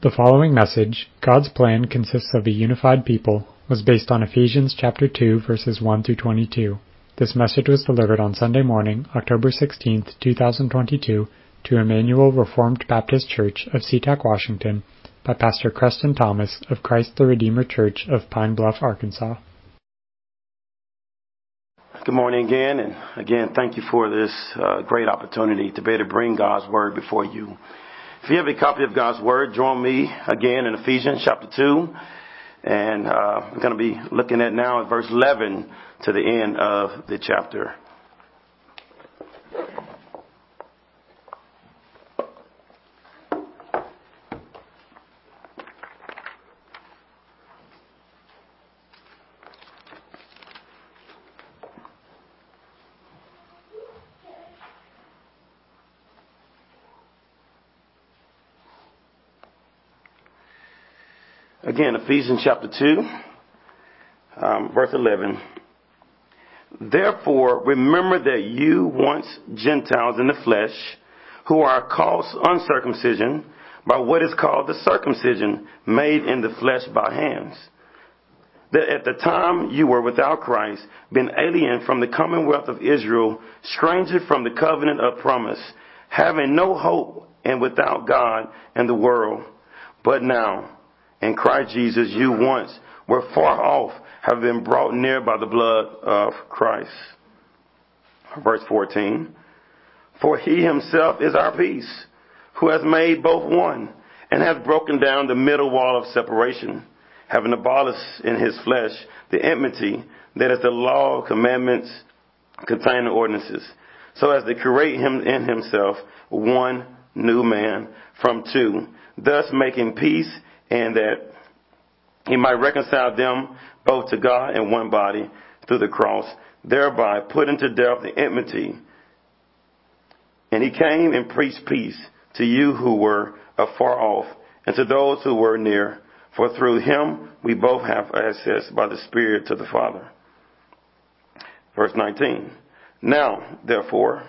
The following message, God's plan consists of a unified people, was based on Ephesians chapter 2 verses 1 through 22. This message was delivered on Sunday morning, October 16, 2022, to Emmanuel Reformed Baptist Church of SeaTac, Washington, by Pastor Creston Thomas of Christ the Redeemer Church of Pine Bluff, Arkansas. Good morning again, and again, thank you for this uh, great opportunity to be able to bring God's Word before you. If you have a copy of God's Word, join me again in Ephesians chapter 2. And uh, I'm going to be looking at now at verse 11 to the end of the chapter. Again, Ephesians chapter 2, um, verse 11. Therefore, remember that you once Gentiles in the flesh, who are called uncircumcision by what is called the circumcision made in the flesh by hands. That at the time you were without Christ, been alien from the commonwealth of Israel, stranger from the covenant of promise, having no hope and without God and the world. But now, in Christ Jesus, you once were far off, have been brought near by the blood of Christ. Verse 14. For he himself is our peace, who has made both one, and has broken down the middle wall of separation, having abolished in his flesh the enmity that is the law of commandments containing ordinances, so as to create him in himself one new man from two, thus making peace and that he might reconcile them both to God in one body through the cross, thereby putting to death the enmity. And he came and preached peace to you who were afar off and to those who were near, for through him we both have access by the Spirit to the Father. Verse 19. Now, therefore,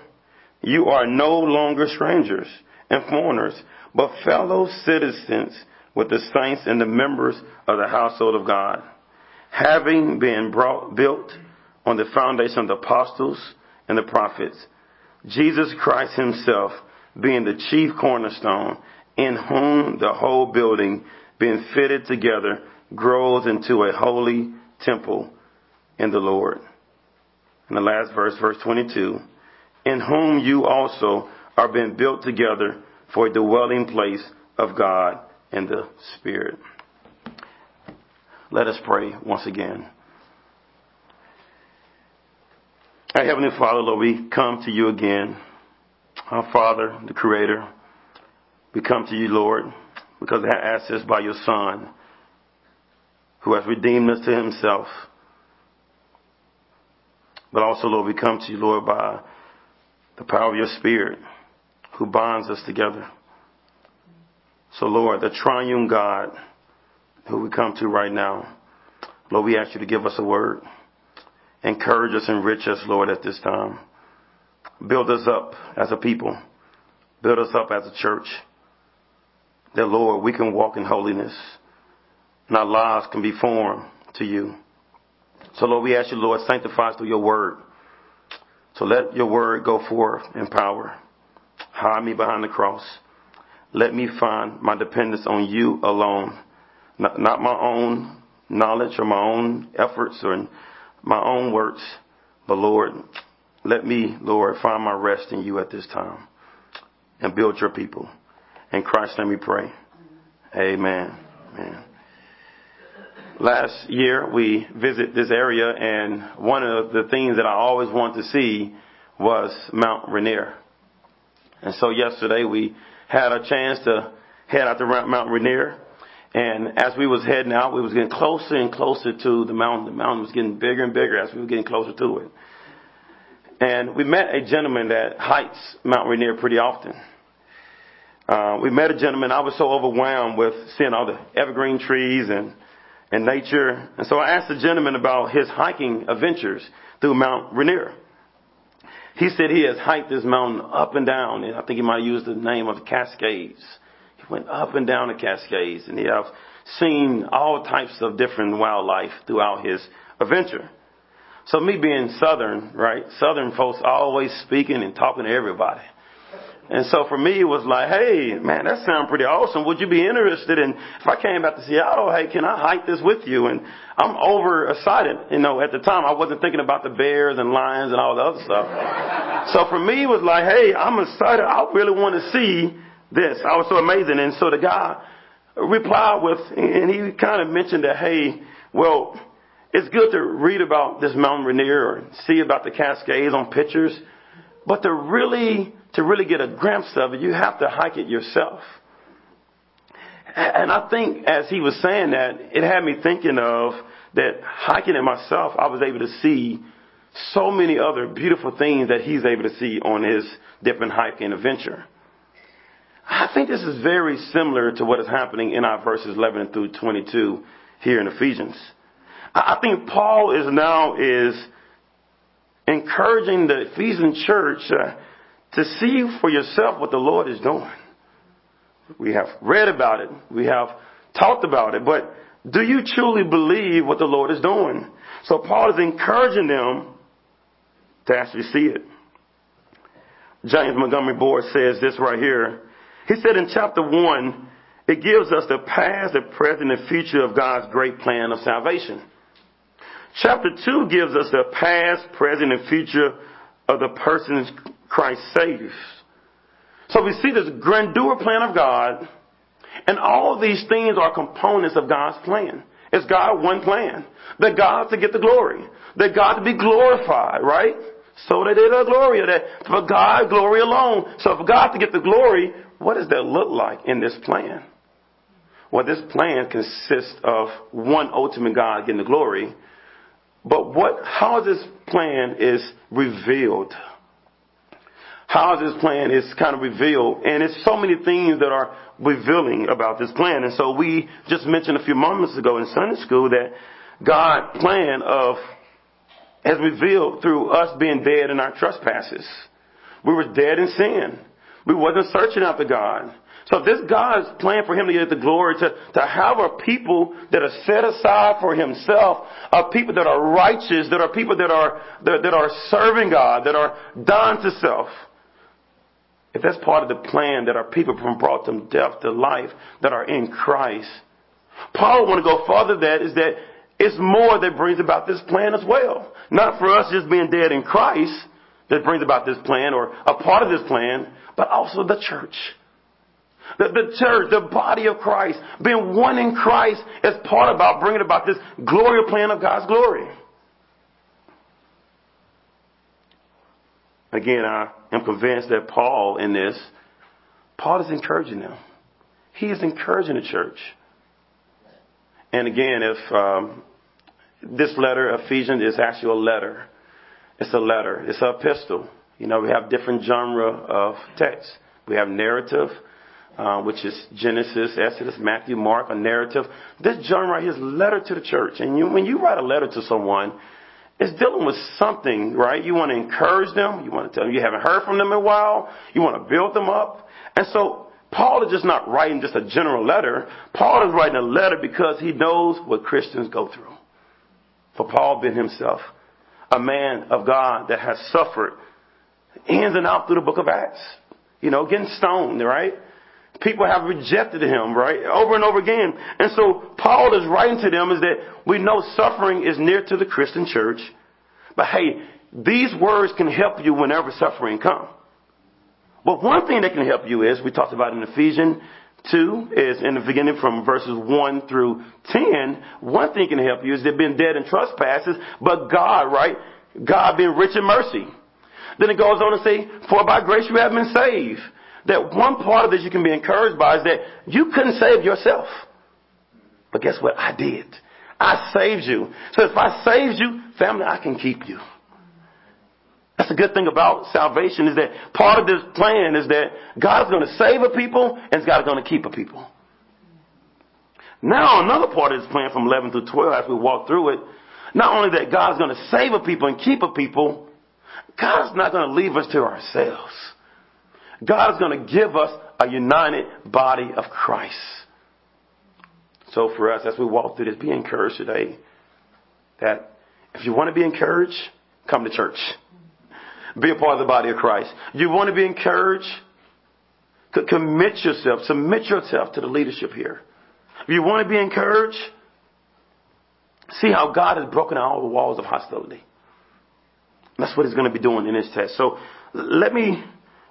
you are no longer strangers and foreigners, but fellow citizens with the saints and the members of the household of God, having been brought, built on the foundation of the apostles and the prophets, Jesus Christ himself being the chief cornerstone, in whom the whole building being fitted together grows into a holy temple in the Lord. And the last verse, verse 22, in whom you also are being built together for a dwelling place of God in the Spirit. Let us pray once again. Our Heavenly Father, Lord, we come to you again. Our Father, the Creator, we come to you, Lord, because we have access by your Son, who has redeemed us to himself. But also, Lord, we come to you, Lord, by the power of your Spirit, who binds us together. So, Lord, the triune God who we come to right now, Lord, we ask you to give us a word. Encourage us, enrich us, Lord, at this time. Build us up as a people. Build us up as a church. That, Lord, we can walk in holiness and our lives can be formed to you. So, Lord, we ask you, Lord, sanctify us through your word. So let your word go forth in power. Hide me behind the cross. Let me find my dependence on you alone, not, not my own knowledge or my own efforts or my own works, but Lord, let me, Lord, find my rest in you at this time and build your people. In Christ, let me pray. Amen. Amen. Last year we visited this area and one of the things that I always wanted to see was Mount Rainier. And so yesterday we had a chance to head out to Mount Rainier. And as we was heading out, we was getting closer and closer to the mountain. The mountain was getting bigger and bigger as we were getting closer to it. And we met a gentleman that hikes Mount Rainier pretty often. Uh, we met a gentleman. I was so overwhelmed with seeing all the evergreen trees and and nature. And so I asked the gentleman about his hiking adventures through Mount Rainier. He said he has hiked this mountain up and down, and I think he might use the name of the Cascades. He went up and down the Cascades, and he have seen all types of different wildlife throughout his adventure. So me being Southern, right? Southern folks always speaking and talking to everybody. And so for me, it was like, hey, man, that sounds pretty awesome. Would you be interested in, if I came back to Seattle, hey, can I hike this with you? And I'm over excited. You know, at the time, I wasn't thinking about the bears and lions and all the other stuff. so for me, it was like, hey, I'm excited. I really want to see this. I was so amazing. And so the guy replied with, and he kind of mentioned that, hey, well, it's good to read about this Mount Rainier or see about the Cascades on pictures, but to really to really get a glimpse of it, you have to hike it yourself. And I think as he was saying that, it had me thinking of that hiking it myself, I was able to see so many other beautiful things that he's able to see on his different hiking adventure. I think this is very similar to what is happening in our verses 11 through 22 here in Ephesians. I think Paul is now is encouraging the Ephesian church uh, to see for yourself what the Lord is doing. We have read about it. We have talked about it. But do you truly believe what the Lord is doing? So Paul is encouraging them to actually see it. James Montgomery Boice says this right here. He said in chapter 1, it gives us the past, the present, and future of God's great plan of salvation. Chapter 2 gives us the past, present, and future of the persons Christ saves. So we see this grandeur plan of God, and all of these things are components of God's plan. It's God one plan. That God to get the glory. That God to be glorified, right? So that it a glory. That for God, glory alone. So for God to get the glory, what does that look like in this plan? Well, this plan consists of one ultimate God getting the glory. But what, how this plan is revealed how this plan is kind of revealed. And it's so many things that are revealing about this plan. And so we just mentioned a few moments ago in Sunday school that God plan of has revealed through us being dead in our trespasses. We were dead in sin. We wasn't searching after God. So this God's plan for him to get the glory, to, to have a people that are set aside for himself, a people that are righteous, that are people that are, that, that are serving God, that are dying to self if that's part of the plan that our people from brought from death to life that are in Christ, Paul want to go further that is that it's more that brings about this plan as well. Not for us just being dead in Christ that brings about this plan or a part of this plan, but also the church. The, the church, the body of Christ, being one in Christ is part about bringing about this glorious plan of God's glory. Again, I am convinced that Paul in this, Paul is encouraging them. He is encouraging the church. And again, if um, this letter, Ephesians, is actually a letter, it's a letter, it's a epistle. You know, we have different genre of text. We have narrative, uh, which is Genesis, Exodus, Matthew, Mark, a narrative. This genre right here is letter to the church. And you, when you write a letter to someone, it's dealing with something, right? You want to encourage them. You want to tell them you haven't heard from them in a while. You want to build them up. And so Paul is just not writing just a general letter. Paul is writing a letter because he knows what Christians go through. For Paul being himself, a man of God that has suffered ins and out through the book of Acts. You know, getting stoned, right? People have rejected him, right? Over and over again. And so Paul is writing to them is that we know suffering is near to the Christian church. But hey, these words can help you whenever suffering comes. But one thing that can help you is, we talked about in Ephesians 2, is in the beginning from verses 1 through 10, one thing can help you is they've been dead in trespasses, but God, right? God being rich in mercy. Then it goes on to say, for by grace you have been saved that one part of this you can be encouraged by is that you couldn't save yourself. But guess what? I did. I saved you. So if I saved you, family, I can keep you. That's a good thing about salvation is that part of this plan is that God's going to save a people and God's going to keep a people. Now another part of this plan from 11 to 12 as we walk through it, not only that God's going to save a people and keep a people, God's not going to leave us to ourselves. God is going to give us a united body of Christ. So for us, as we walk through this, be encouraged today that if you want to be encouraged, come to church. Be a part of the body of Christ. You want to be encouraged? Commit yourself, submit yourself to the leadership here. If you want to be encouraged, see how God has broken down all the walls of hostility. That's what He's going to be doing in this test. So let me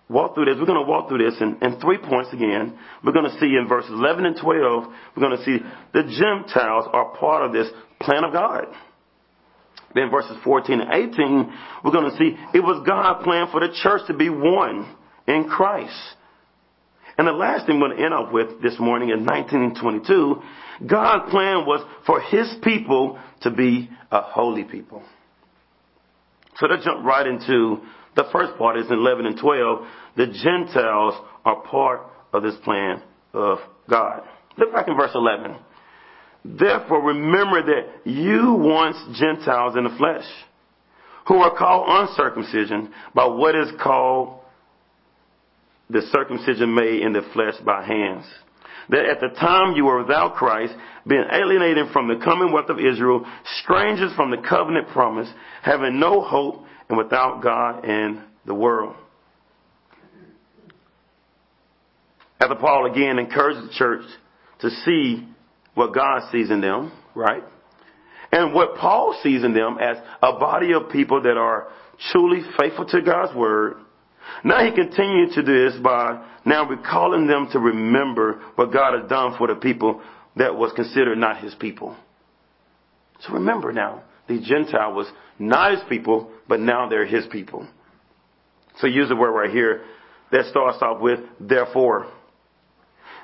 walk through this. We're going to walk through this in, in three points again. We're going to see in verses 11 and 12, we're going to see the Gentiles are part of this plan of God. Then verses 14 and 18, we're going to see it was God's plan for the church to be one in Christ. And the last thing we're going to end up with this morning in 1922, God's plan was for His people to be a holy people. So let's jump right into the first part is in 11 and 12. The Gentiles are part of this plan of God. Look back in verse 11. Therefore remember that you once Gentiles in the flesh, who are called uncircumcision by what is called the circumcision made in the flesh by hands. That at the time you were without Christ, being alienated from the commonwealth of Israel, strangers from the covenant promise, having no hope and without God in the world. After Paul again encouraged the church to see what God sees in them, right? And what Paul sees in them as a body of people that are truly faithful to God's word. Now he continued to do this by now recalling them to remember what God has done for the people that was considered not his people. So remember now, the Gentile was not his people, but now they're his people. So use the word right here that starts off with therefore.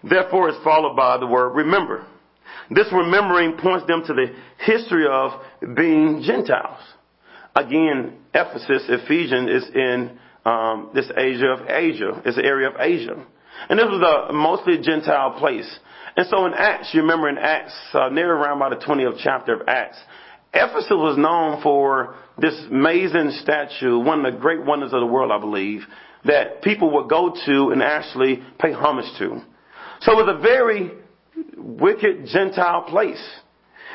Therefore is followed by the word remember. This remembering points them to the history of being Gentiles. Again, Ephesus, Ephesians is in um, this Asia of Asia. It's the area of Asia. And this was a mostly Gentile place. And so in Acts, you remember in Acts, uh, near around about the 20th chapter of Acts, Ephesus was known for this amazing statue, one of the great wonders of the world, I believe, that people would go to and actually pay homage to. So it was a very wicked Gentile place.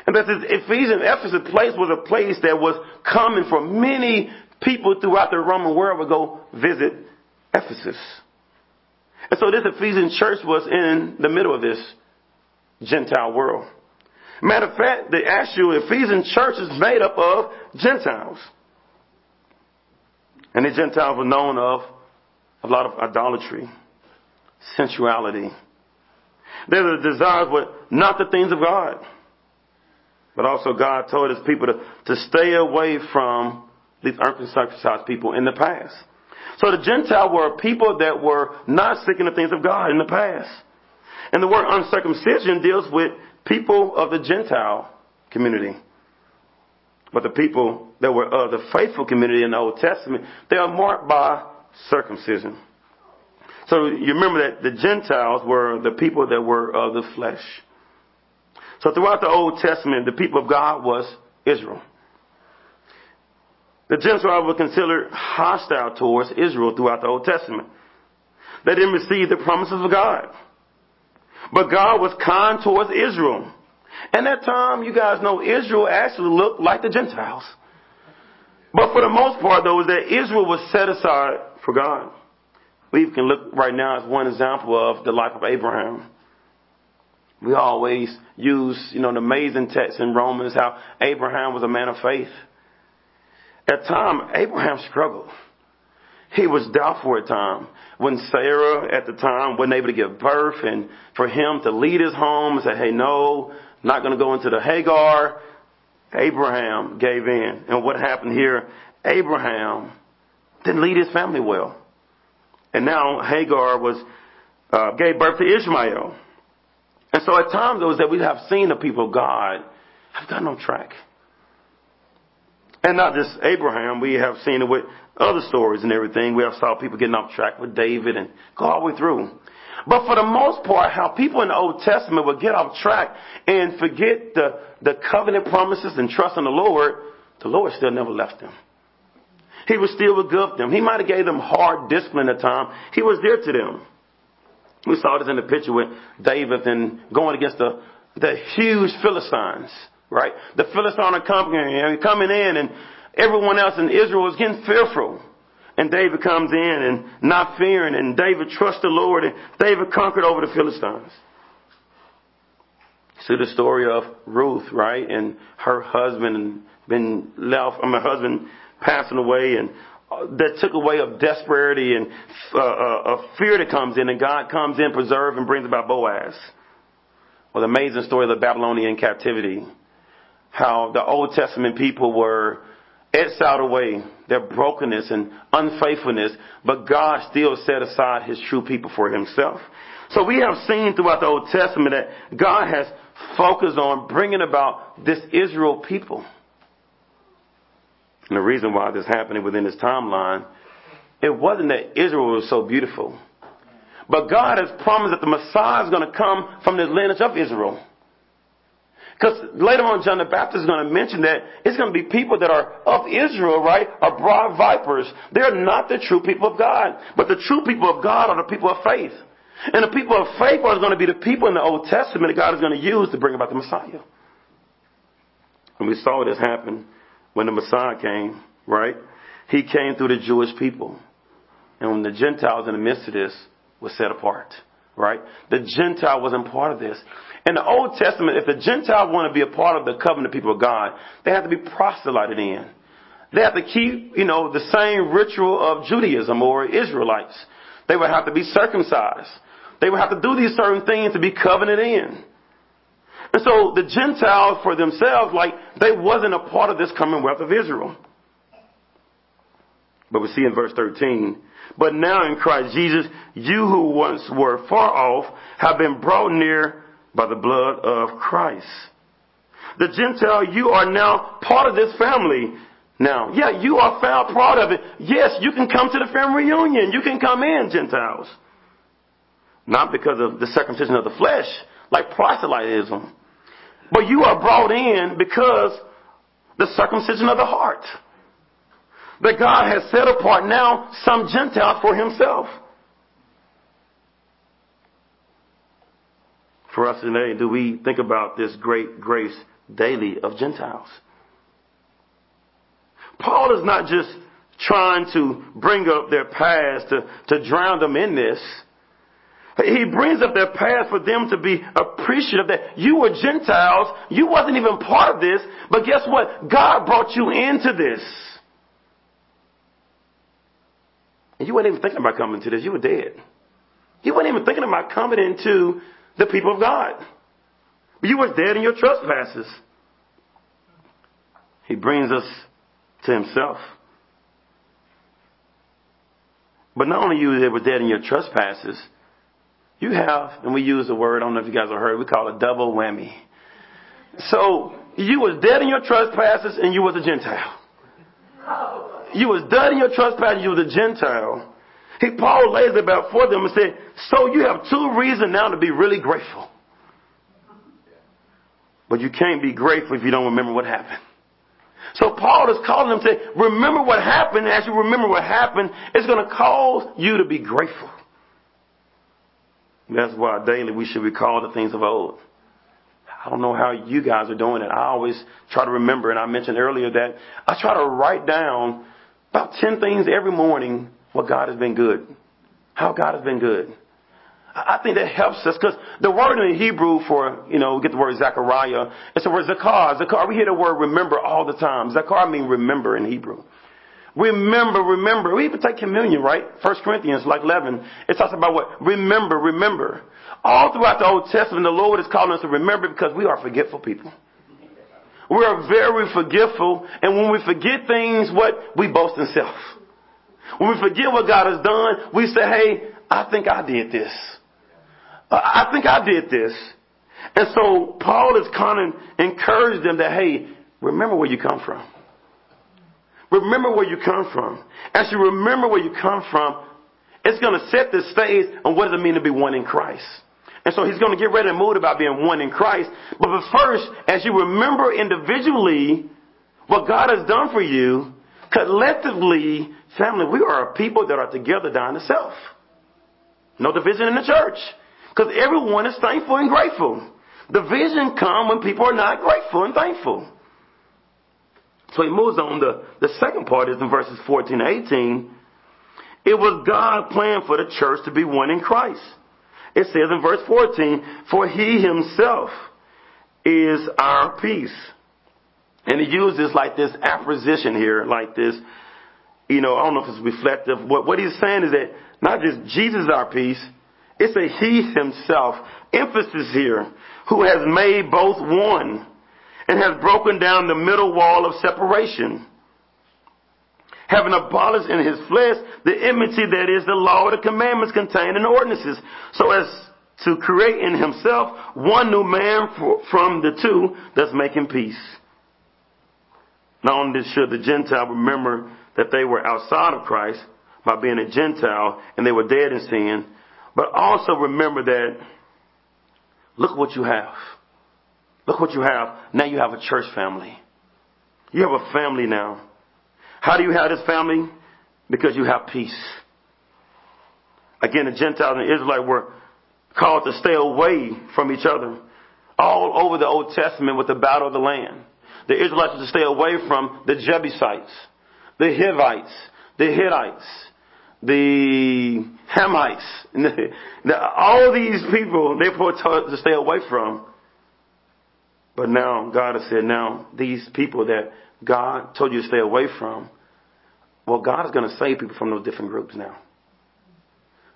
And that this Ephesian Ephesus place was a place that was common for many people throughout the Roman world would go visit Ephesus. And so this Ephesian church was in the middle of this Gentile world. Matter of fact, the actual Ephesian church is made up of Gentiles. And the Gentiles were known of a lot of idolatry, sensuality, their desires were not the things of God. But also God told his people to, to stay away from these uncircumcised people in the past. So the Gentiles were people that were not seeking the things of God in the past. And the word uncircumcision deals with people of the Gentile community. But the people that were of the faithful community in the Old Testament, they are marked by circumcision. So you remember that the Gentiles were the people that were of the flesh. So throughout the Old Testament, the people of God was Israel. The Gentiles were considered hostile towards Israel throughout the Old Testament. They didn't receive the promises of God. But God was kind towards Israel. And at that time, you guys know, Israel actually looked like the Gentiles. But for the most part, though, is that Israel was set aside for God. We can look right now as one example of the life of Abraham. We always use, you know, the amazing text in Romans how Abraham was a man of faith. At time, Abraham struggled. He was doubtful at time when Sarah at the time wasn't able to give birth and for him to lead his home and say, hey, no, not going to go into the Hagar. Abraham gave in. And what happened here? Abraham didn't lead his family well. And now Hagar was, uh, gave birth to Ishmael. And so at times those that we have seen the people of God have gotten on track. And not just Abraham, we have seen it with other stories and everything. We have saw people getting off track with David and go all the way through. But for the most part, how people in the Old Testament would get off track and forget the, the covenant promises and trust in the Lord, the Lord still never left them. He was still with them. He might have gave them hard discipline at time. He was there to them. We saw this in the picture with David and going against the, the huge Philistines, right? The Philistines are coming, coming in and everyone else in Israel is getting fearful. And David comes in and not fearing and David trusts the Lord and David conquered over the Philistines. See the story of Ruth, right? And her husband been left, I mean, her husband passing away and uh, that took away of desperation and uh, uh, fear that comes in, and God comes in, preserve, and brings about Boaz. Well, the amazing story of the Babylonian captivity, how the Old Testament people were exiled away, their brokenness and unfaithfulness, but God still set aside His true people for Himself. So we have seen throughout the Old Testament that God has focused on bringing about this Israel people. And the reason why this happening within this timeline, it wasn't that Israel was so beautiful. But God has promised that the Messiah is going to come from the lineage of Israel. Because later on, John the Baptist is going to mention that it's going to be people that are of Israel, right? Are broad vipers. They're not the true people of God. But the true people of God are the people of faith. And the people of faith are going to be the people in the Old Testament that God is going to use to bring about the Messiah. And we saw this happen when the Messiah came, right? He came through the Jewish people. And when the Gentiles in the midst of this were set apart, right? The Gentile wasn't part of this. In the Old Testament, if the Gentile want to be a part of the covenant people of God, they have to be proselyted in. They have to keep, you know, the same ritual of Judaism or Israelites. They would have to be circumcised. They would have to do these certain things to be covenanted in. And so the Gentiles for themselves, like, they wasn't a part of this commonwealth of Israel. But we see in verse 13, but now in Christ Jesus, you who once were far off have been brought near by the blood of Christ. The Gentile, you are now part of this family. Now, yeah, you are found part of it. Yes, you can come to the family reunion. You can come in, Gentiles. Not because of the circumcision of the flesh, like proselytism, but you are brought in because the circumcision of the heart. That God has set apart now some Gentiles for himself. For us today, do we think about this great grace daily of Gentiles? Paul is not just trying to bring up their past to, to drown them in this. He brings up their past for them to be appreciative that you were Gentiles, you wasn't even part of this, but guess what? God brought you into this. And you weren't even thinking about coming to this, you were dead. You weren't even thinking about coming into the people of God. But You were dead in your trespasses. He brings us to himself. But not only you that were dead in your trespasses, you have, and we use the word, I don't know if you guys have heard, we call it double whammy. So, you was dead in your trespasses and you was a Gentile. You was dead in your trespasses, you was a Gentile. He, Paul lays it for them and said, so you have two reasons now to be really grateful. But you can't be grateful if you don't remember what happened. So Paul is calling them to say, remember what happened. As you remember what happened, it's going to cause you to be grateful. That's why daily we should recall the things of old. I don't know how you guys are doing it. I always try to remember, and I mentioned earlier that I try to write down about 10 things every morning what God has been good, how God has been good. I think that helps us because the word in Hebrew for, you know, we get the word Zechariah, it's the word Zakar. Zakar, we hear the word remember all the time. Zakar means remember in Hebrew. Remember, remember. We even take communion, right? First Corinthians, like 11. It talks about what? Remember, remember. All throughout the Old Testament, the Lord is calling us to remember because we are forgetful people. We are very forgetful, and when we forget things, what? We boast in self. When we forget what God has done, we say, hey, I think I did this. I think I did this. And so Paul is kind of encouraging them that, hey, remember where you come from. Remember where you come from. As you remember where you come from, it's going to set the stage on what does it mean to be one in Christ. And so he's going to get ready and move about being one in Christ. But, but first, as you remember individually what God has done for you, collectively, family, we are a people that are together dying to self. No division in the church. Because everyone is thankful and grateful. Division comes when people are not grateful and thankful. So he moves on. The, the second part is in verses 14 to 18. It was God's plan for the church to be one in Christ. It says in verse 14, For he himself is our peace. And he uses like this apposition here, like this, you know, I don't know if it's reflective. What, what he's saying is that not just Jesus is our peace, it's a he himself. Emphasis here, who has made both one and has broken down the middle wall of separation. Having abolished in his flesh the enmity that is the law, of the commandments contained in ordinances, so as to create in himself one new man from the two that's making peace. Not only should the Gentile remember that they were outside of Christ by being a Gentile and they were dead in sin, but also remember that look what you have. Look what you have. Now you have a church family. You have a family now. How do you have this family? Because you have peace. Again, the Gentiles and the Israelites were called to stay away from each other. All over the Old Testament with the battle of the land. The Israelites were to stay away from the Jebusites, the Hivites, the Hittites, the Hamites. all these people they were told to stay away from. But now God has said, now these people that God told you to stay away from, well, God is going to save people from those different groups now.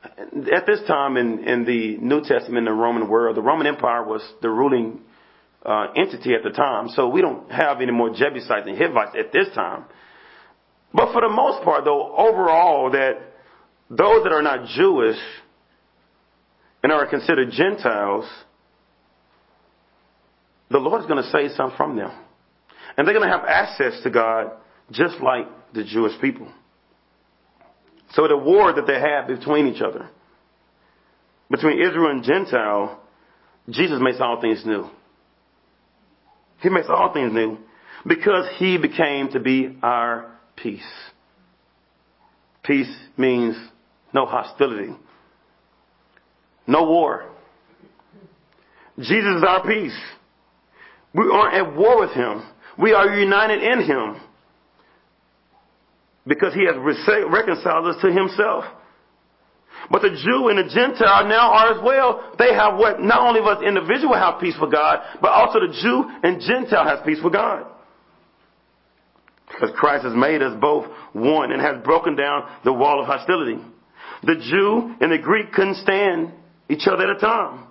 At this time in, in the New Testament, in the Roman world, the Roman Empire was the ruling uh, entity at the time. So we don't have any more Jebusites and Hivites at this time. But for the most part, though, overall, that those that are not Jewish and are considered Gentiles the Lord is going to save some from them. And they're going to have access to God just like the Jewish people. So the war that they have between each other, between Israel and Gentile, Jesus makes all things new. He makes all things new because he became to be our peace. Peace means no hostility, no war. Jesus is our peace. We aren't at war with him. We are united in him. Because he has reconciled us to himself. But the Jew and the Gentile now are as well. They have what not only us individual have peace with God, but also the Jew and Gentile has peace with God. Because Christ has made us both one and has broken down the wall of hostility. The Jew and the Greek couldn't stand each other at a time.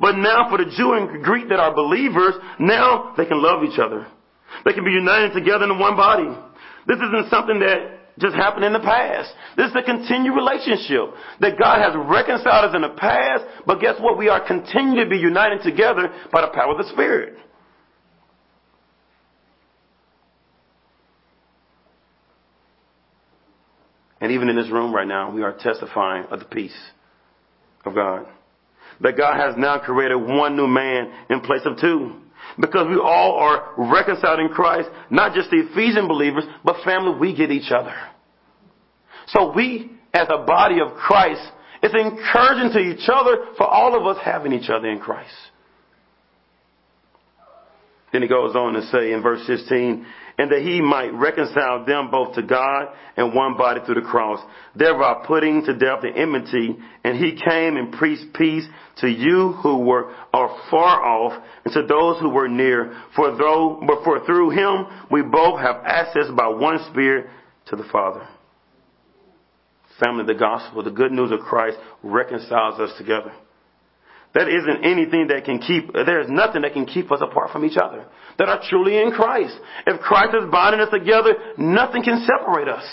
But now for the Jew and Greek that are believers, now they can love each other. They can be united together in one body. This isn't something that just happened in the past. This is a continued relationship that God has reconciled us in the past, but guess what? We are continuing to be united together by the power of the Spirit. And even in this room right now, we are testifying of the peace of God that God has now created one new man in place of two. Because we all are reconciled in Christ, not just the Ephesian believers, but family, we get each other. So we, as a body of Christ, it's encouraging to each other for all of us having each other in Christ. Then he goes on to say in verse 16, and that he might reconcile them both to God and one body through the cross, thereby putting to death the enmity. And he came and preached peace to you who were are far off and to those who were near. For though, but for through him we both have access by one Spirit to the Father. Family, the gospel, the good news of Christ reconciles us together. That isn't anything that can keep, there is nothing that can keep us apart from each other that are truly in Christ. If Christ is binding us together, nothing can separate us.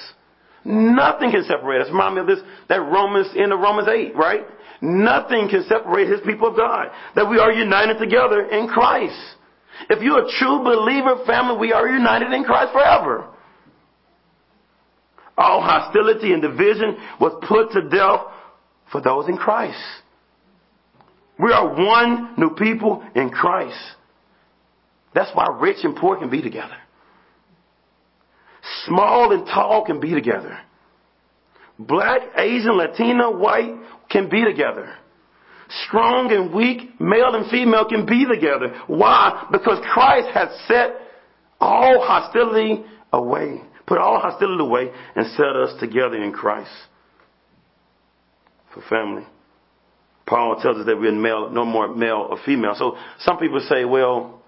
Nothing can separate us. Remind me of this, that Romans, in the Romans 8, right? Nothing can separate his people of God. That we are united together in Christ. If you're a true believer family, we are united in Christ forever. All hostility and division was put to death for those in Christ. We are one new people in Christ. That's why rich and poor can be together. Small and tall can be together. Black, Asian, Latina, white can be together. Strong and weak, male and female can be together. Why? Because Christ has set all hostility away, put all hostility away, and set us together in Christ for family. Paul tells us that we're male, no more male or female. So some people say, well,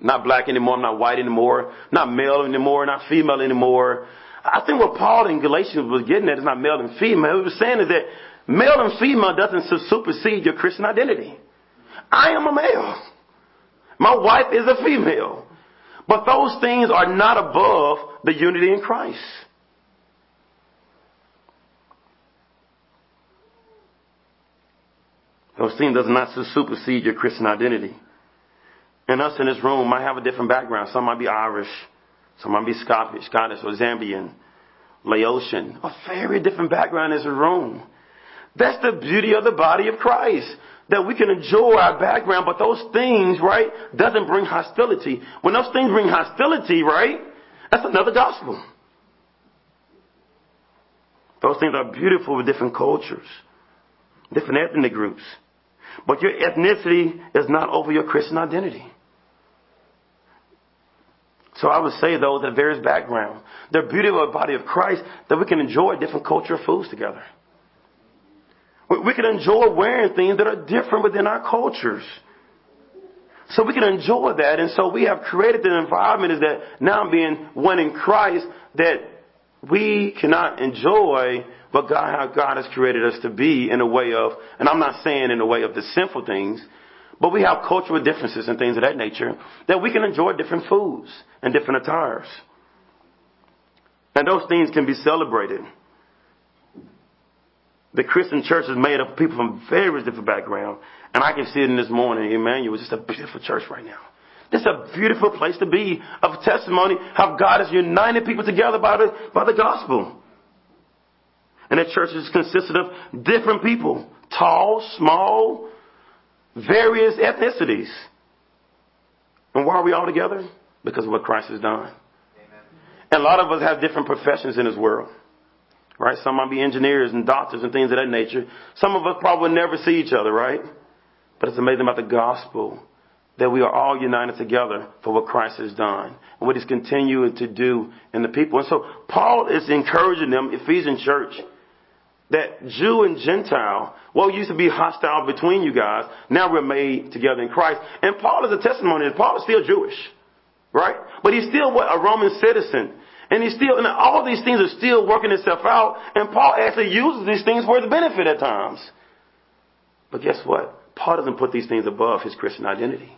not black anymore, not white anymore, not male anymore, not female anymore. I think what Paul in Galatians was getting at is not male and female. He was saying is that male and female doesn't supersede your Christian identity. I am a male. My wife is a female. But those things are not above the unity in Christ. Those things does not supersede your Christian identity. And us in this room might have a different background. Some might be Irish. Some might be Scottish, Scottish or Zambian, Laotian. A very different background in this room. That's the beauty of the body of Christ. That we can enjoy our background, but those things, right, doesn't bring hostility. When those things bring hostility, right, that's another gospel. Those things are beautiful with different cultures, different ethnic groups. But your ethnicity is not over your Christian identity. So I would say, though, that various background, the beauty of a body of Christ, that we can enjoy different cultural foods together. We can enjoy wearing things that are different within our cultures. So we can enjoy that. And so we have created an environment is that now being one in Christ that we cannot enjoy what God, how God has created us to be in a way of, and I'm not saying in a way of the sinful things, but we have cultural differences and things of that nature that we can enjoy different foods and different attires. And those things can be celebrated. The Christian church is made up of people from various different backgrounds. And I can see it in this morning. Emmanuel is just a beautiful church right now. It's a beautiful place to be of testimony how God has united people together by the, by the gospel. And that church is consisted of different people. Tall, small, various ethnicities. And why are we all together? Because of what Christ has done. And a lot of us have different professions in this world. Right? Some might be engineers and doctors and things of that nature. Some of us probably never see each other, right? But it's amazing about the gospel that we are all united together for what Christ has done and what he's continuing to do in the people. And so Paul is encouraging them, Ephesian church, that Jew and Gentile, what used to be hostile between you guys, now we're made together in Christ. And Paul is a testimony that Paul is still Jewish, right? But he's still what, a Roman citizen. And he's still, and all these things are still working itself out. And Paul actually uses these things for his benefit at times. But guess what? Paul doesn't put these things above his Christian identity.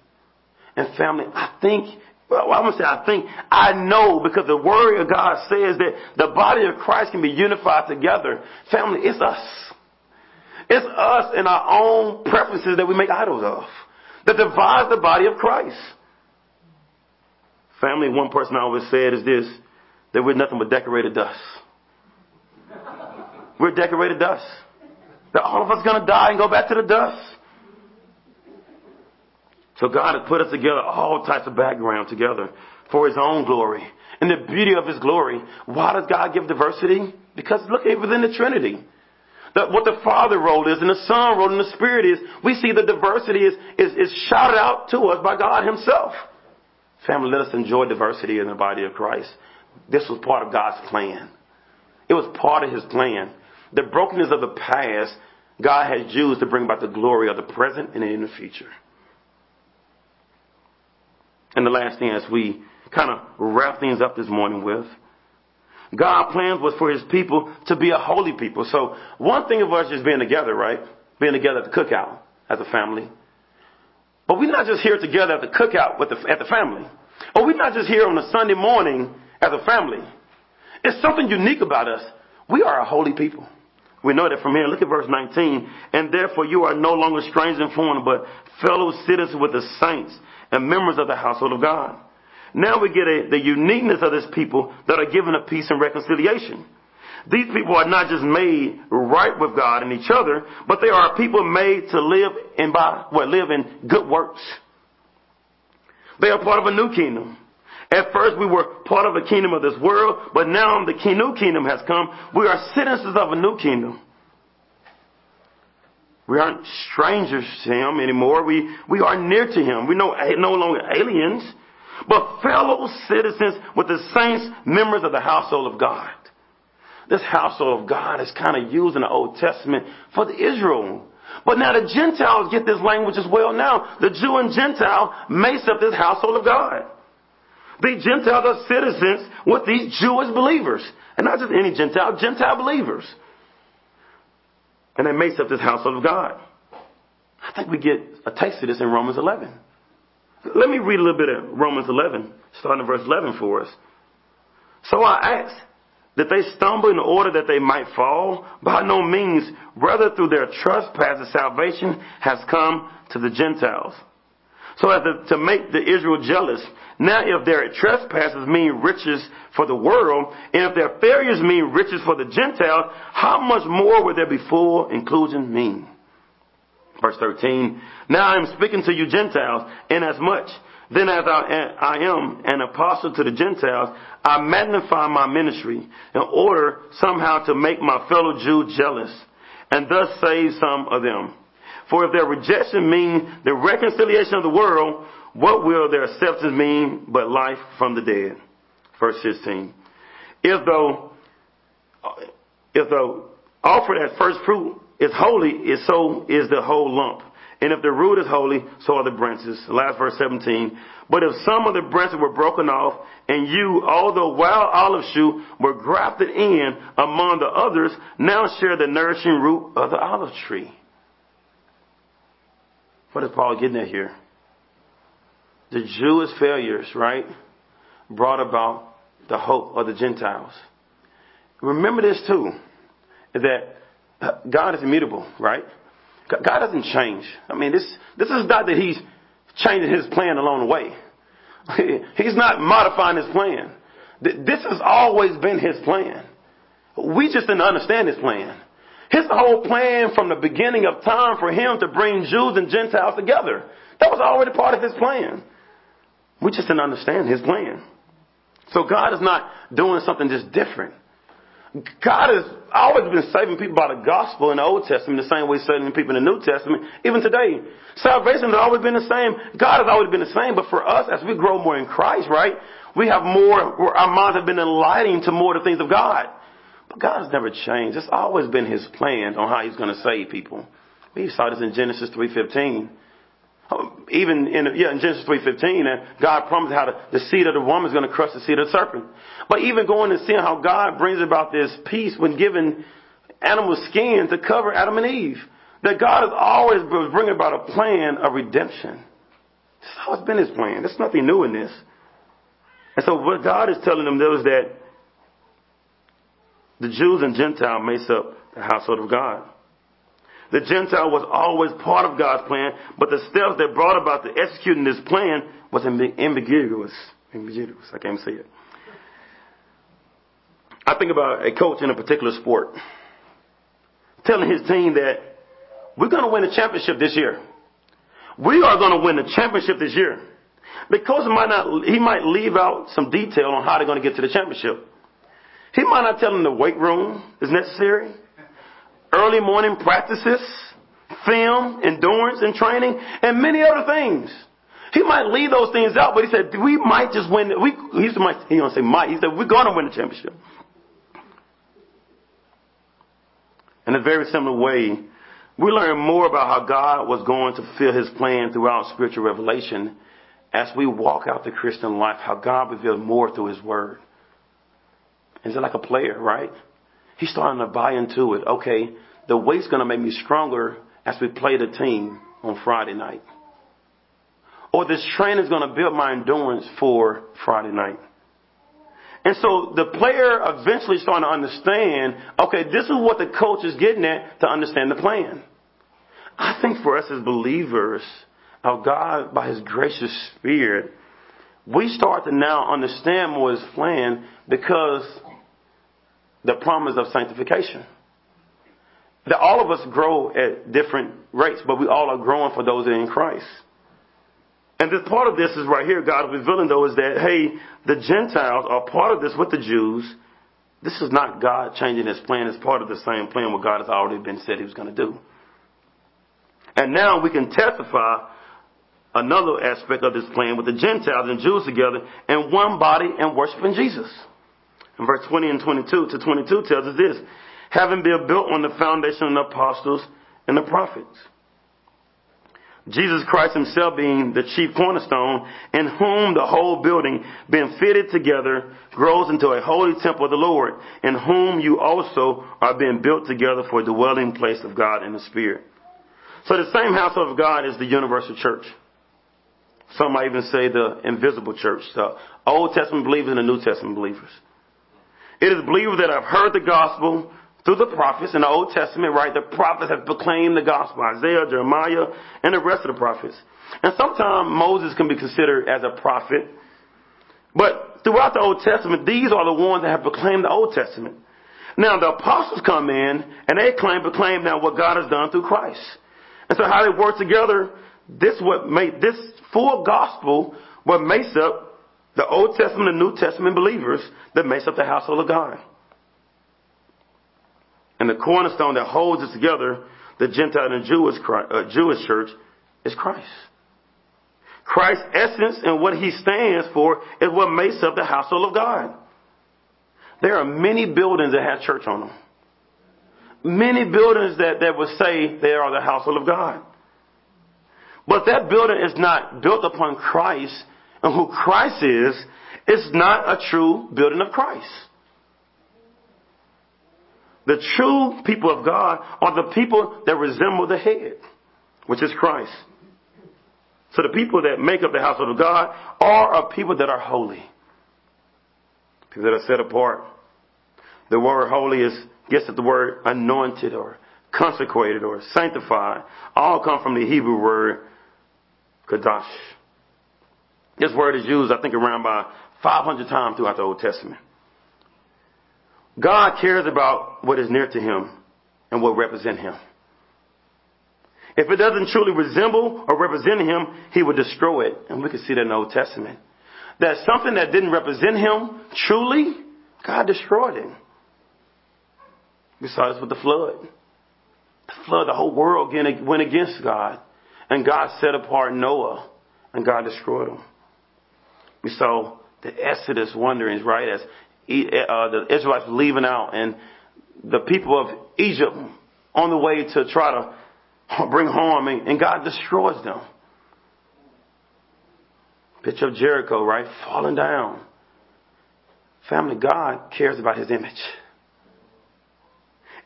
And family, I think well, I'm gonna say I think I know because the word of God says that the body of Christ can be unified together. Family, it's us. It's us and our own preferences that we make idols of that divides the body of Christ. Family, one person I always said is this that we're nothing but decorated dust. We're decorated dust. That all of us are gonna die and go back to the dust. So God has put us together, all types of background together for His own glory. And the beauty of His glory. Why does God give diversity? Because look at it within the Trinity. That what the Father role is and the Son role and the Spirit is, we see the diversity is, is, is shouted out to us by God Himself. Family, let us enjoy diversity in the body of Christ. This was part of God's plan. It was part of His plan. The brokenness of the past, God has used to bring about the glory of the present and in the future. And the last thing as we kind of wrap things up this morning with, God's plans was for his people to be a holy people. So one thing of us is being together, right? Being together at the cookout as a family. But we're not just here together at the cookout with the, at the family. Or we're not just here on a Sunday morning as a family. It's something unique about us. We are a holy people. We know that from here. Look at verse 19. And therefore you are no longer strangers and foreigners, but fellow citizens with the saints and members of the household of God. Now we get a, the uniqueness of this people that are given a peace and reconciliation. These people are not just made right with God and each other, but they are people made to live in by what live in good works. They are part of a new kingdom. At first we were part of a kingdom of this world, but now the new kingdom has come. We are citizens of a new kingdom. We aren't strangers to him anymore. We, we are near to him. We're no, no longer aliens, but fellow citizens with the saints, members of the household of God. This household of God is kind of used in the Old Testament for the Israel. But now the Gentiles get this language as well now. The Jew and Gentile makes up this household of God. The Gentiles are citizens with these Jewish believers. And not just any Gentile, Gentile believers. And that makes up this household of God. I think we get a taste of this in Romans 11. Let me read a little bit of Romans 11, starting in verse 11 for us. So I ask that they stumble in order that they might fall? By no means. Rather, through their trespasses, salvation has come to the Gentiles. So as to, to make the Israel jealous. Now, if their trespasses mean riches for the world, and if their failures mean riches for the Gentiles, how much more will their be full inclusion mean? Verse 13. Now I am speaking to you Gentiles, inasmuch then as I, I am an apostle to the Gentiles, I magnify my ministry in order somehow to make my fellow Jew jealous and thus save some of them. For if their rejection mean the reconciliation of the world, what will their acceptance mean but life from the dead? Verse 16. If though, if though offered as first fruit is holy, is so is the whole lump. And if the root is holy, so are the branches. Last verse 17. But if some of the branches were broken off, and you, although wild olive shoot, were grafted in among the others, now share the nourishing root of the olive tree. What is Paul getting at here? The Jewish failures, right, brought about the hope of the Gentiles. Remember this too, that God is immutable, right? God doesn't change. I mean, this, this is not that He's changing His plan along the way. He's not modifying His plan. This has always been His plan. We just didn't understand His plan. His whole plan from the beginning of time for Him to bring Jews and Gentiles together. That was already part of His plan. We just didn't understand His plan. So God is not doing something just different. God has always been saving people by the gospel in the Old Testament the same way He's saving people in the New Testament, even today. Salvation has always been the same. God has always been the same, but for us, as we grow more in Christ, right, we have more, our minds have been enlightening to more of the things of God. God has never changed. It's always been His plan on how He's going to save people. We saw this in Genesis 3.15 even in yeah in Genesis three fifteen, and God promised how the, the seed of the woman is going to crush the seed of the serpent. But even going and seeing how God brings about this peace when giving animal skin to cover Adam and Eve, that God has always bringing about a plan of redemption. This has always been His plan. There's nothing new in this. And so what God is telling them is that the Jews and Gentile makes up the household of God. The Gentile was always part of God's plan, but the steps that brought about the executing this plan was ambiguous. Ambiguous. I can't say it. I think about a coach in a particular sport telling his team that we're going to win the championship this year. We are going to win the championship this year. The coach might not, he might leave out some detail on how they're going to get to the championship. He might not tell them the weight room is necessary early morning practices, film, endurance and training, and many other things. He might leave those things out, but he said we might just win. We he might he don't say might. He said we're going to win the championship. In a very similar way, we learn more about how God was going to fulfill His plan throughout spiritual revelation as we walk out the Christian life. How God reveals more through His Word. Is it like a player, right? He's starting to buy into it. Okay, the weight's going to make me stronger as we play the team on Friday night. Or this training is going to build my endurance for Friday night. And so the player eventually starting to understand, okay, this is what the coach is getting at to understand the plan. I think for us as believers of God, by His gracious Spirit, we start to now understand more His plan because the promise of sanctification. That all of us grow at different rates, but we all are growing for those that are in Christ. And this part of this is right here, God revealing though, is that, hey, the Gentiles are part of this with the Jews. This is not God changing his plan. It's part of the same plan what God has already been said he was going to do. And now we can testify another aspect of this plan with the Gentiles and Jews together in one body and worshiping Jesus. And verse 20 and 22 to 22 tells us this, having been built on the foundation of the apostles and the prophets. Jesus Christ himself being the chief cornerstone, in whom the whole building being fitted together grows into a holy temple of the Lord, in whom you also are being built together for a dwelling place of God in the Spirit. So the same house of God is the universal church. Some might even say the invisible church, the Old Testament believers and the New Testament believers. It is believers that have heard the gospel through the prophets in the Old Testament, right? The prophets have proclaimed the gospel, Isaiah, Jeremiah, and the rest of the prophets. And sometimes Moses can be considered as a prophet. But throughout the Old Testament, these are the ones that have proclaimed the Old Testament. Now the apostles come in and they claim, proclaim now what God has done through Christ. And so how they work together, this what made this full gospel what makes up the Old Testament and New Testament believers that makes up the household of God. And the cornerstone that holds it together, the Gentile and Jewish, uh, Jewish church, is Christ. Christ's essence and what he stands for is what makes up the household of God. There are many buildings that have church on them. Many buildings that, that would say they are the household of God. But that building is not built upon Christ and who Christ is, it's not a true building of Christ. The true people of God are the people that resemble the head, which is Christ. So the people that make up the household of God are a people that are holy. People that are set apart. The word holy is, gets at the word anointed or consecrated or sanctified. All come from the Hebrew word kadash. This word is used, I think, around by 500 times throughout the Old Testament. God cares about what is near to him and what represent him. If it doesn't truly resemble or represent him, he would destroy it. And we can see that in the Old Testament. That something that didn't represent him truly, God destroyed it. We saw this with the flood. The flood, the whole world went against God. And God set apart Noah and God destroyed him. Saw the Exodus wanderings, right? As uh, the Israelites leaving out and the people of Egypt on the way to try to bring harm and God destroys them. Picture of Jericho, right? Falling down. Family, God cares about his image.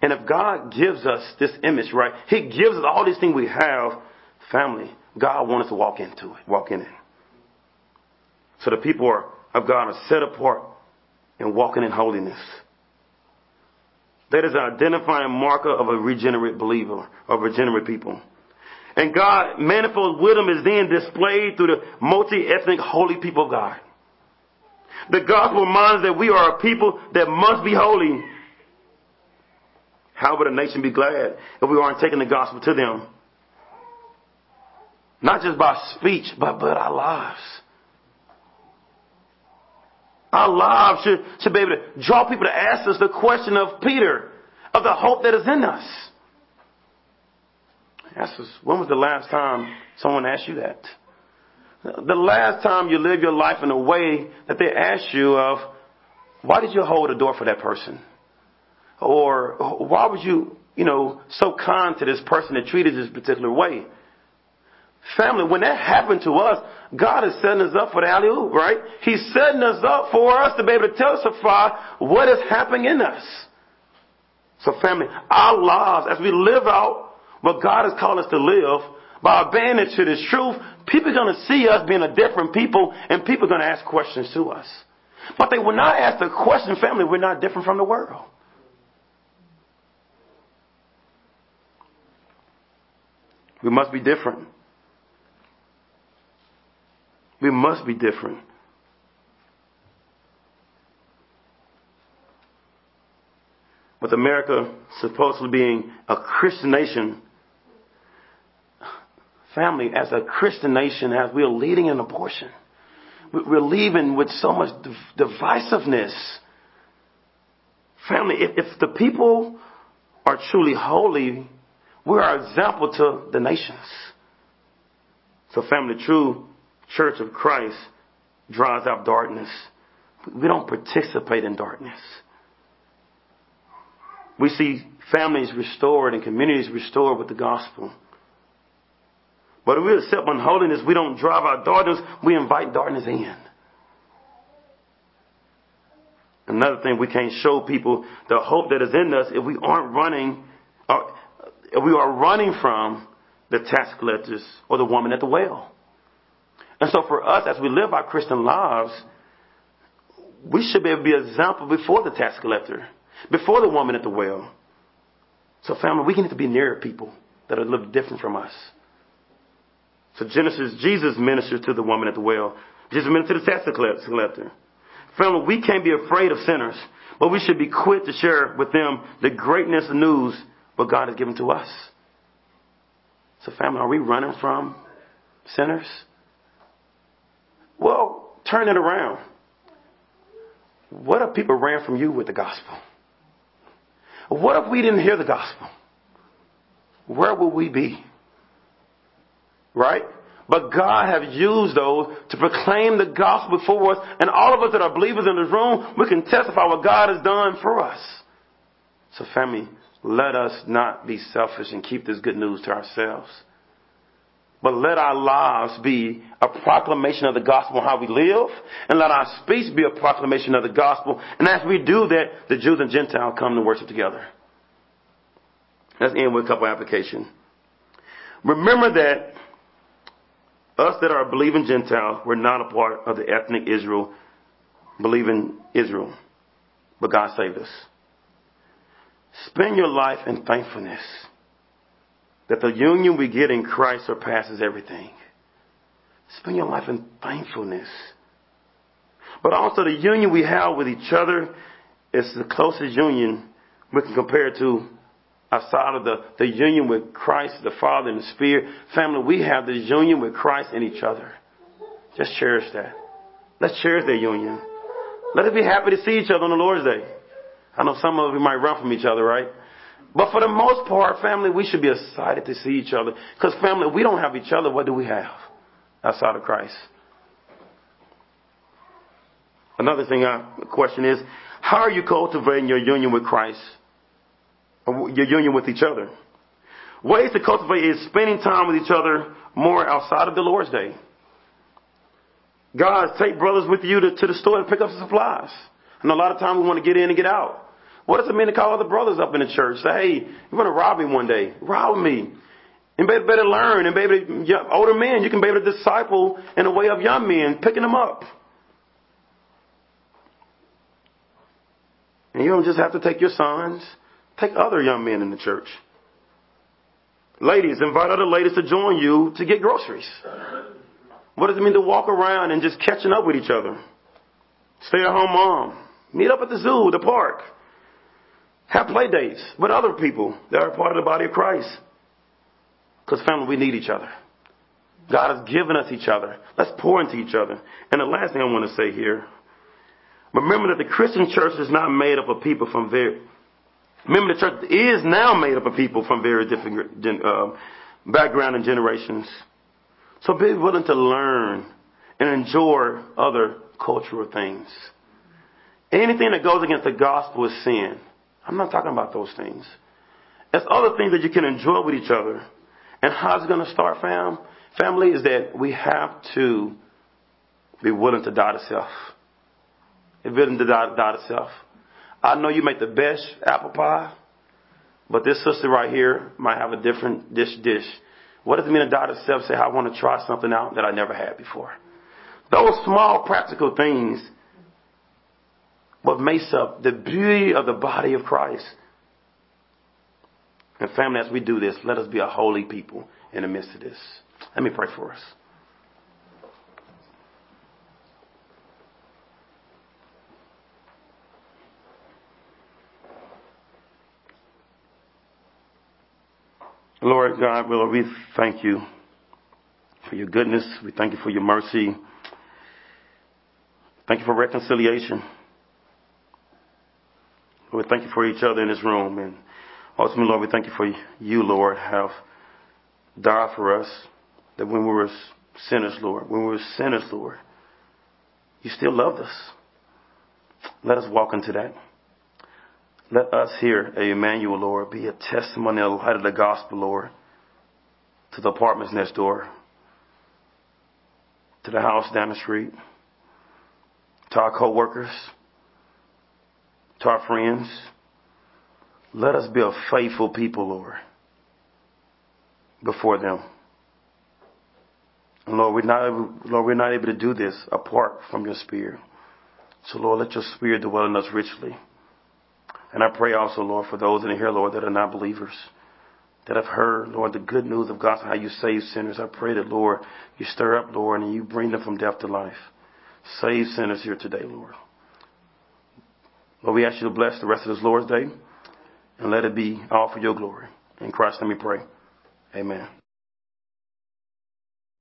And if God gives us this image, right, He gives us all these things we have, family, God wants us to walk into it, walk in it. So the people are, of God are set apart and walking in holiness. That is an identifying marker of a regenerate believer, of regenerate people. And God, manifold wisdom is then displayed through the multi-ethnic holy people of God. The gospel reminds that we are a people that must be holy. How would a nation be glad if we aren't taking the gospel to them? Not just by speech, but, by our lives. Our lives should, should be able to draw people to ask us the question of Peter, of the hope that is in us. Ask us, when was the last time someone asked you that? The last time you lived your life in a way that they asked you of, why did you hold a door for that person? Or why was you, you know, so kind to this person that treated this particular way? Family, when that happened to us, God is setting us up for the alley oop, right? He's setting us up for us to be able to testify what is happening in us. So family, our lives, as we live out what God has called us to live, by obeying to this truth, people are going to see us being a different people and people are going to ask questions to us. But they will not ask the question, family, we're not different from the world. We must be different. We must be different. With America supposedly being a Christian nation, family, as a Christian nation, as we're leading in abortion, we're leaving with so much divisiveness. Family, if, if the people are truly holy, We are example to the nations. So family, true church of Christ drives out darkness. We don't participate in darkness. We see families restored and communities restored with the gospel. But if we accept unholiness, we don't drive out darkness, we invite darkness in. Another thing, we can't show people the hope that is in us if we aren't running, uh, if we are running from the tax collectors or the woman at the well. And so for us, as we live our Christian lives, we should be able to be an example before the tax collector, before the woman at the well. So family, we need to be near people that are a little different from us. So Genesis, Jesus ministered to the woman at the well. Jesus ministered to the tax collector. Family, we can't be afraid of sinners, but we should be quick to share with them the greatness of news what God has given to us. So family, are we running from sinners? Well, turn it around. What if people ran from you with the gospel? What if we didn't hear the gospel? Where would we be? Right? But God has used those to proclaim the gospel before us, and all of us that are believers in this room, we can testify what God has done for us. So family, let us not be selfish and keep this good news to ourselves. But let our lives be a proclamation of the gospel how we live, and let our speech be a proclamation of the gospel. And as we do that, the Jews and Gentiles come to worship together. Let's end with a couple application. Remember that us that are believing Gentiles, we're not a part of the ethnic Israel, believing Israel. But God saved us. Spend your life in thankfulness that the union we get in Christ surpasses everything. Spend your life in thankfulness. But also the union we have with each other is the closest union we can compare to outside of the, the union with Christ, the Father, and the Spirit. Family, we have this union with Christ and each other. Just cherish that. Let's cherish that union. Let us be happy to see each other on the Lord's Day. I know some of you might run from each other, right? But for the most part, family, we should be excited to see each other. Because family, we don't have each other, what do we have outside of Christ? Another thing I question is, how are you cultivating your union with Christ? Uh, or your union with each other? Ways to cultivate is spending time with each other more outside of the Lord's Day. Guys, take brothers with you to, to the store and pick up some supplies. And a lot of times we want to get in and get out. What does it mean to call other brothers up in the church? Say, hey, you're going to rob me one day. Rob me. And be able to learn and to, older men, you can be able to disciple in the way of young men, picking them up. And you don't just have to take your sons, take other young men in the church. Ladies, invite other ladies to join you to get groceries. What does it mean to walk around and just catching up with each other? Stay at home mom. Meet up at the zoo, the park. Have play dates with other people that are part of the body of Christ. Because family, we need each other. God has given us each other. Let's pour into each other. And the last thing I want to say here, remember that the Christian church is not made up of people from very, remember the church is now made up of people from very different uh, background and generations. So be willing to learn and enjoy other cultural things. Anything that goes against the gospel is sin. I'm not talking about those things. It's other things that you can enjoy with each other. And how's it going to start, fam? Family is that we have to be willing to die to self. Be willing to die, die to self. I know you make the best apple pie, but this sister right here might have a different dish dish. What does it mean to die to self? Say, I want to try something out that I never had before. Those small practical things what makes up the beauty of the body of Christ. And family, as we do this, let us be a holy people in the midst of this. Let me pray for us. Lord God, Lord, we thank you for your goodness. We thank you for your mercy. Thank you for reconciliation. We thank you for each other in this room. And Ultimately, Lord, we thank you for you, Lord, have died for us, that when we were sinners, Lord, when we were sinners, Lord, you still loved us. Let us walk into that. Let us here at Emmanuel, Lord, be a testimony of the light of the gospel, Lord, to the apartments next door, to the house down the street, to our co-workers, to our friends. Let us be a faithful people, Lord, before them. And Lord, we're not able, Lord, we're not able to do this apart from your Spirit. So Lord, let your Spirit dwell in us richly. And I pray also, Lord, for those in here, Lord, that are not believers, that have heard, Lord, the good news of God, how you save sinners. I pray that, Lord, you stir up, Lord, and you bring them from death to life. Save sinners here today, Lord. Lord, we ask you to bless the rest of this Lord's day and let it be all for your glory. In Christ's name we pray. Amen.